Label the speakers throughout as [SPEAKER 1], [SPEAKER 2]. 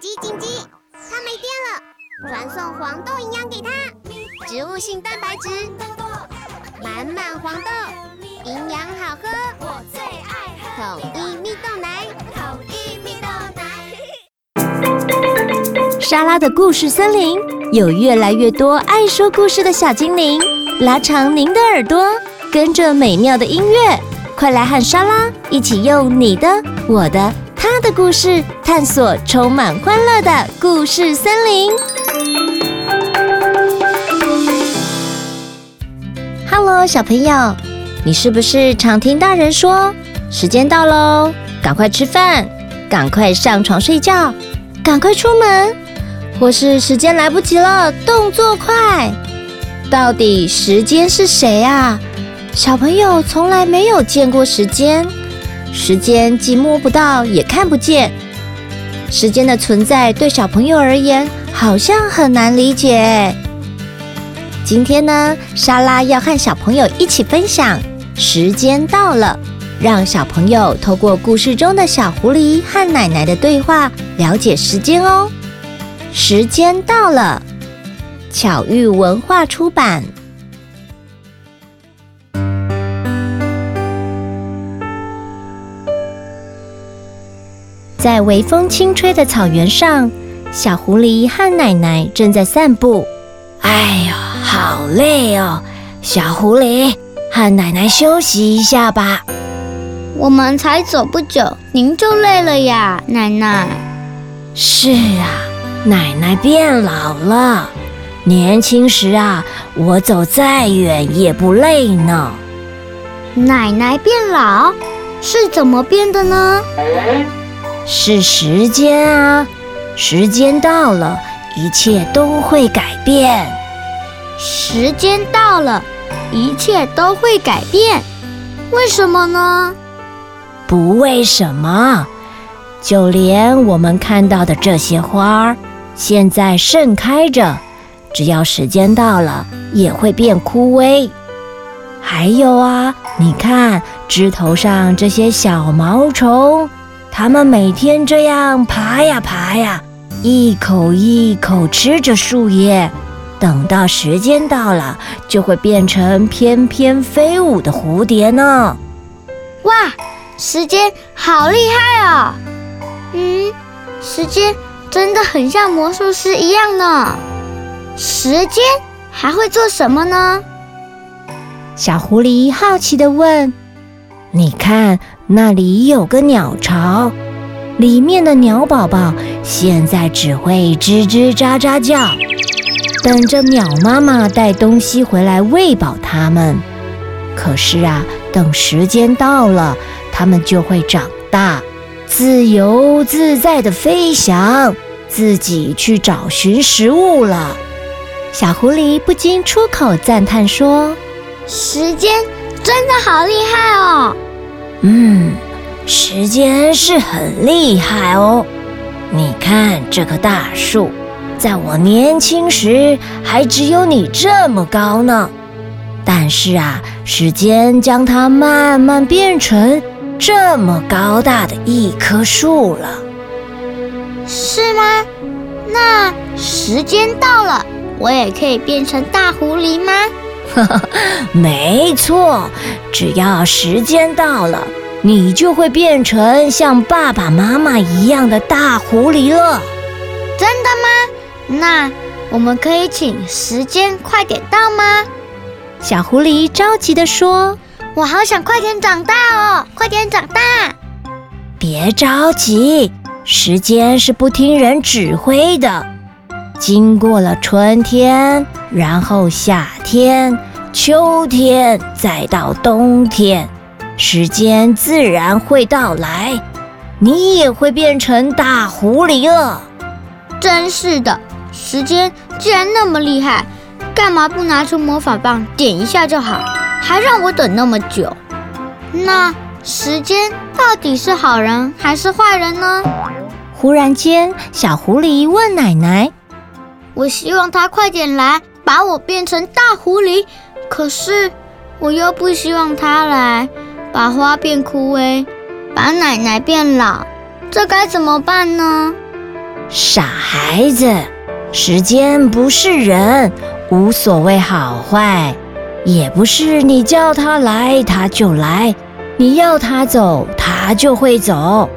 [SPEAKER 1] 紧急紧急！它没电了，传送黄豆营养给它，植物性蛋白质，满满黄豆，营养好喝，我最爱喝统一蜜豆奶，统一蜜
[SPEAKER 2] 豆奶。莎拉的故事森林有越来越多爱说故事的小精灵，拉长您的耳朵，跟着美妙的音乐，快来和莎拉一起用你的、我的。他的故事，探索充满欢乐的故事森林。Hello，小朋友，你是不是常听大人说“时间到喽，赶快吃饭，赶快上床睡觉，赶快出门”，或是“时间来不及了，动作快”？到底时间是谁啊？小朋友从来没有见过时间。时间既摸不到，也看不见。时间的存在对小朋友而言，好像很难理解。今天呢，莎拉要和小朋友一起分享《时间到了》，让小朋友透过故事中的小狐狸和奶奶的对话，了解时间哦。时间到了，巧遇文化出版。在微风轻吹的草原上，小狐狸和奶奶正在散步。
[SPEAKER 3] 哎呦，好累哦！小狐狸，和奶奶休息一下吧。
[SPEAKER 4] 我们才走不久，您就累了呀，奶奶。
[SPEAKER 3] 是啊，奶奶变老了。年轻时啊，我走再远也不累呢。
[SPEAKER 4] 奶奶变老，是怎么变的呢？
[SPEAKER 3] 是时间啊，时间到了，一切都会改变。
[SPEAKER 4] 时间到了，一切都会改变，为什么呢？
[SPEAKER 3] 不为什么，就连我们看到的这些花儿，现在盛开着，只要时间到了，也会变枯萎。还有啊，你看枝头上这些小毛虫。它们每天这样爬呀爬呀，一口一口吃着树叶，等到时间到了，就会变成翩翩飞舞的蝴蝶呢。
[SPEAKER 4] 哇，时间好厉害哦！嗯，时间真的很像魔术师一样呢。时间还会做什么呢？
[SPEAKER 2] 小狐狸好奇地问：“
[SPEAKER 3] 你看。”那里有个鸟巢，里面的鸟宝宝现在只会吱吱喳喳叫，等着鸟妈妈带东西回来喂饱它们。可是啊，等时间到了，它们就会长大，自由自在地飞翔，自己去找寻食物了。
[SPEAKER 2] 小狐狸不禁出口赞叹说：“
[SPEAKER 4] 时间真的好厉害哦！”
[SPEAKER 3] 嗯，时间是很厉害哦。你看这棵大树，在我年轻时还只有你这么高呢。但是啊，时间将它慢慢变成这么高大的一棵树了。
[SPEAKER 4] 是吗？那时间到了，我也可以变成大狐狸吗？
[SPEAKER 3] 呵呵，没错，只要时间到了，你就会变成像爸爸妈妈一样的大狐狸了。
[SPEAKER 4] 真的吗？那我们可以请时间快点到吗？
[SPEAKER 2] 小狐狸着急地说：“
[SPEAKER 4] 我好想快点长大哦，快点长大！”
[SPEAKER 3] 别着急，时间是不听人指挥的。经过了春天，然后夏天、秋天，再到冬天，时间自然会到来，你也会变成大狐狸了。
[SPEAKER 4] 真是的，时间既然那么厉害，干嘛不拿出魔法棒点一下就好？还让我等那么久？那时间到底是好人还是坏人呢？
[SPEAKER 2] 忽然间，小狐狸问奶奶。
[SPEAKER 4] 我希望他快点来，把我变成大狐狸。可是我又不希望他来，把花变枯萎，把奶奶变老。这该怎么办呢？
[SPEAKER 3] 傻孩子，时间不是人，无所谓好坏，也不是你叫他来他就来，你要他走他就会走。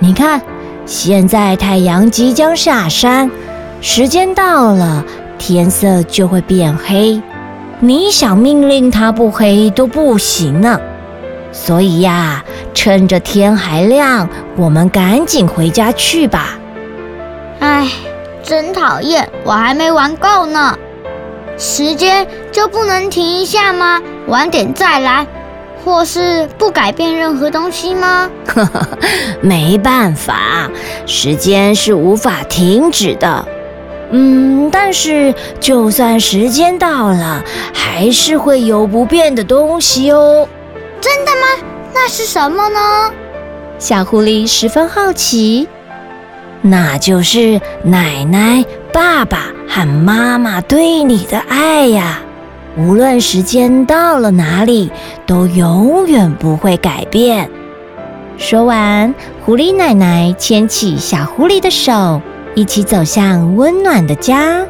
[SPEAKER 3] 你看，现在太阳即将下山，时间到了，天色就会变黑。你想命令它不黑都不行呢，所以呀，趁着天还亮，我们赶紧回家去吧。
[SPEAKER 4] 唉，真讨厌，我还没玩够呢。时间就不能停一下吗？晚点再来，或是不改变任何东西吗？
[SPEAKER 3] 呵呵，没办法，时间是无法停止的。嗯，但是就算时间到了，还是会有不变的东西哦。
[SPEAKER 4] 真的吗？那是什么呢？
[SPEAKER 2] 小狐狸十分好奇。
[SPEAKER 3] 那就是奶奶、爸爸和妈妈对你的爱呀。无论时间到了哪里，都永远不会改变。
[SPEAKER 2] 说完，狐狸奶奶牵起小狐狸的手。一起走向温暖的家。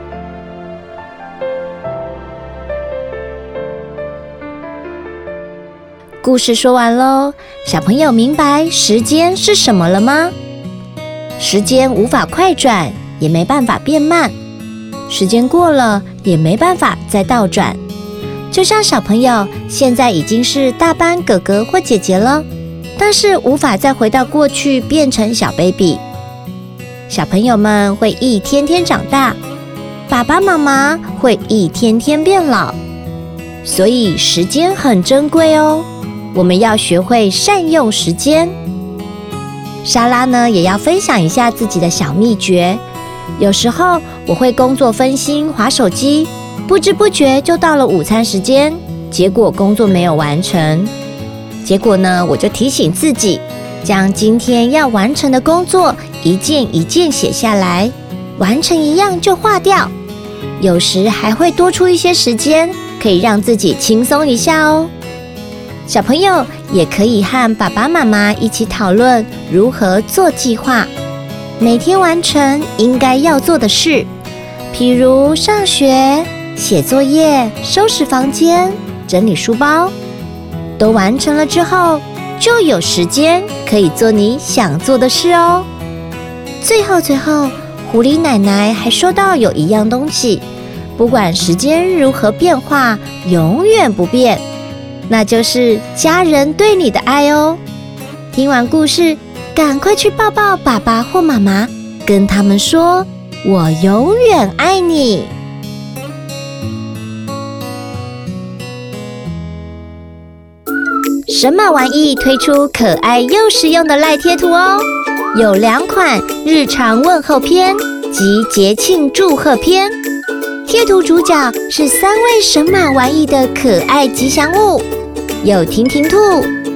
[SPEAKER 2] 故事说完喽，小朋友明白时间是什么了吗？时间无法快转，也没办法变慢。时间过了，也没办法再倒转。就像小朋友现在已经是大班哥哥或姐姐了，但是无法再回到过去变成小 baby。小朋友们会一天天长大，爸爸妈妈会一天天变老，所以时间很珍贵哦。我们要学会善用时间。莎拉呢，也要分享一下自己的小秘诀。有时候我会工作分心，划手机，不知不觉就到了午餐时间，结果工作没有完成。结果呢，我就提醒自己，将今天要完成的工作一件一件写下来，完成一样就划掉。有时还会多出一些时间，可以让自己轻松一下哦。小朋友也可以和爸爸妈妈一起讨论如何做计划，每天完成应该要做的事，譬如上学、写作业、收拾房间、整理书包，都完成了之后，就有时间可以做你想做的事哦。最后，最后，狐狸奶奶还说到有一样东西，不管时间如何变化，永远不变，那就是家人对你的爱哦。听完故事，赶快去抱抱爸爸或妈妈，跟他们说：“我永远爱你。”神马玩意推出可爱又实用的赖贴图哦。有两款日常问候篇及节庆祝贺篇，贴图主角是三位神马玩意的可爱吉祥物，有婷婷兔、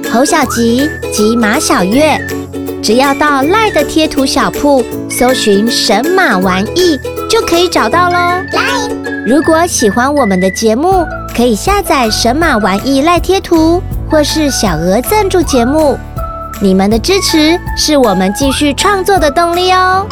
[SPEAKER 2] 侯小吉及马小月。只要到赖的贴图小铺搜寻“神马玩意”就可以找到喽。来，如果喜欢我们的节目，可以下载神马玩意赖贴图，或是小额赞助节目。你们的支持是我们继续创作的动力哦。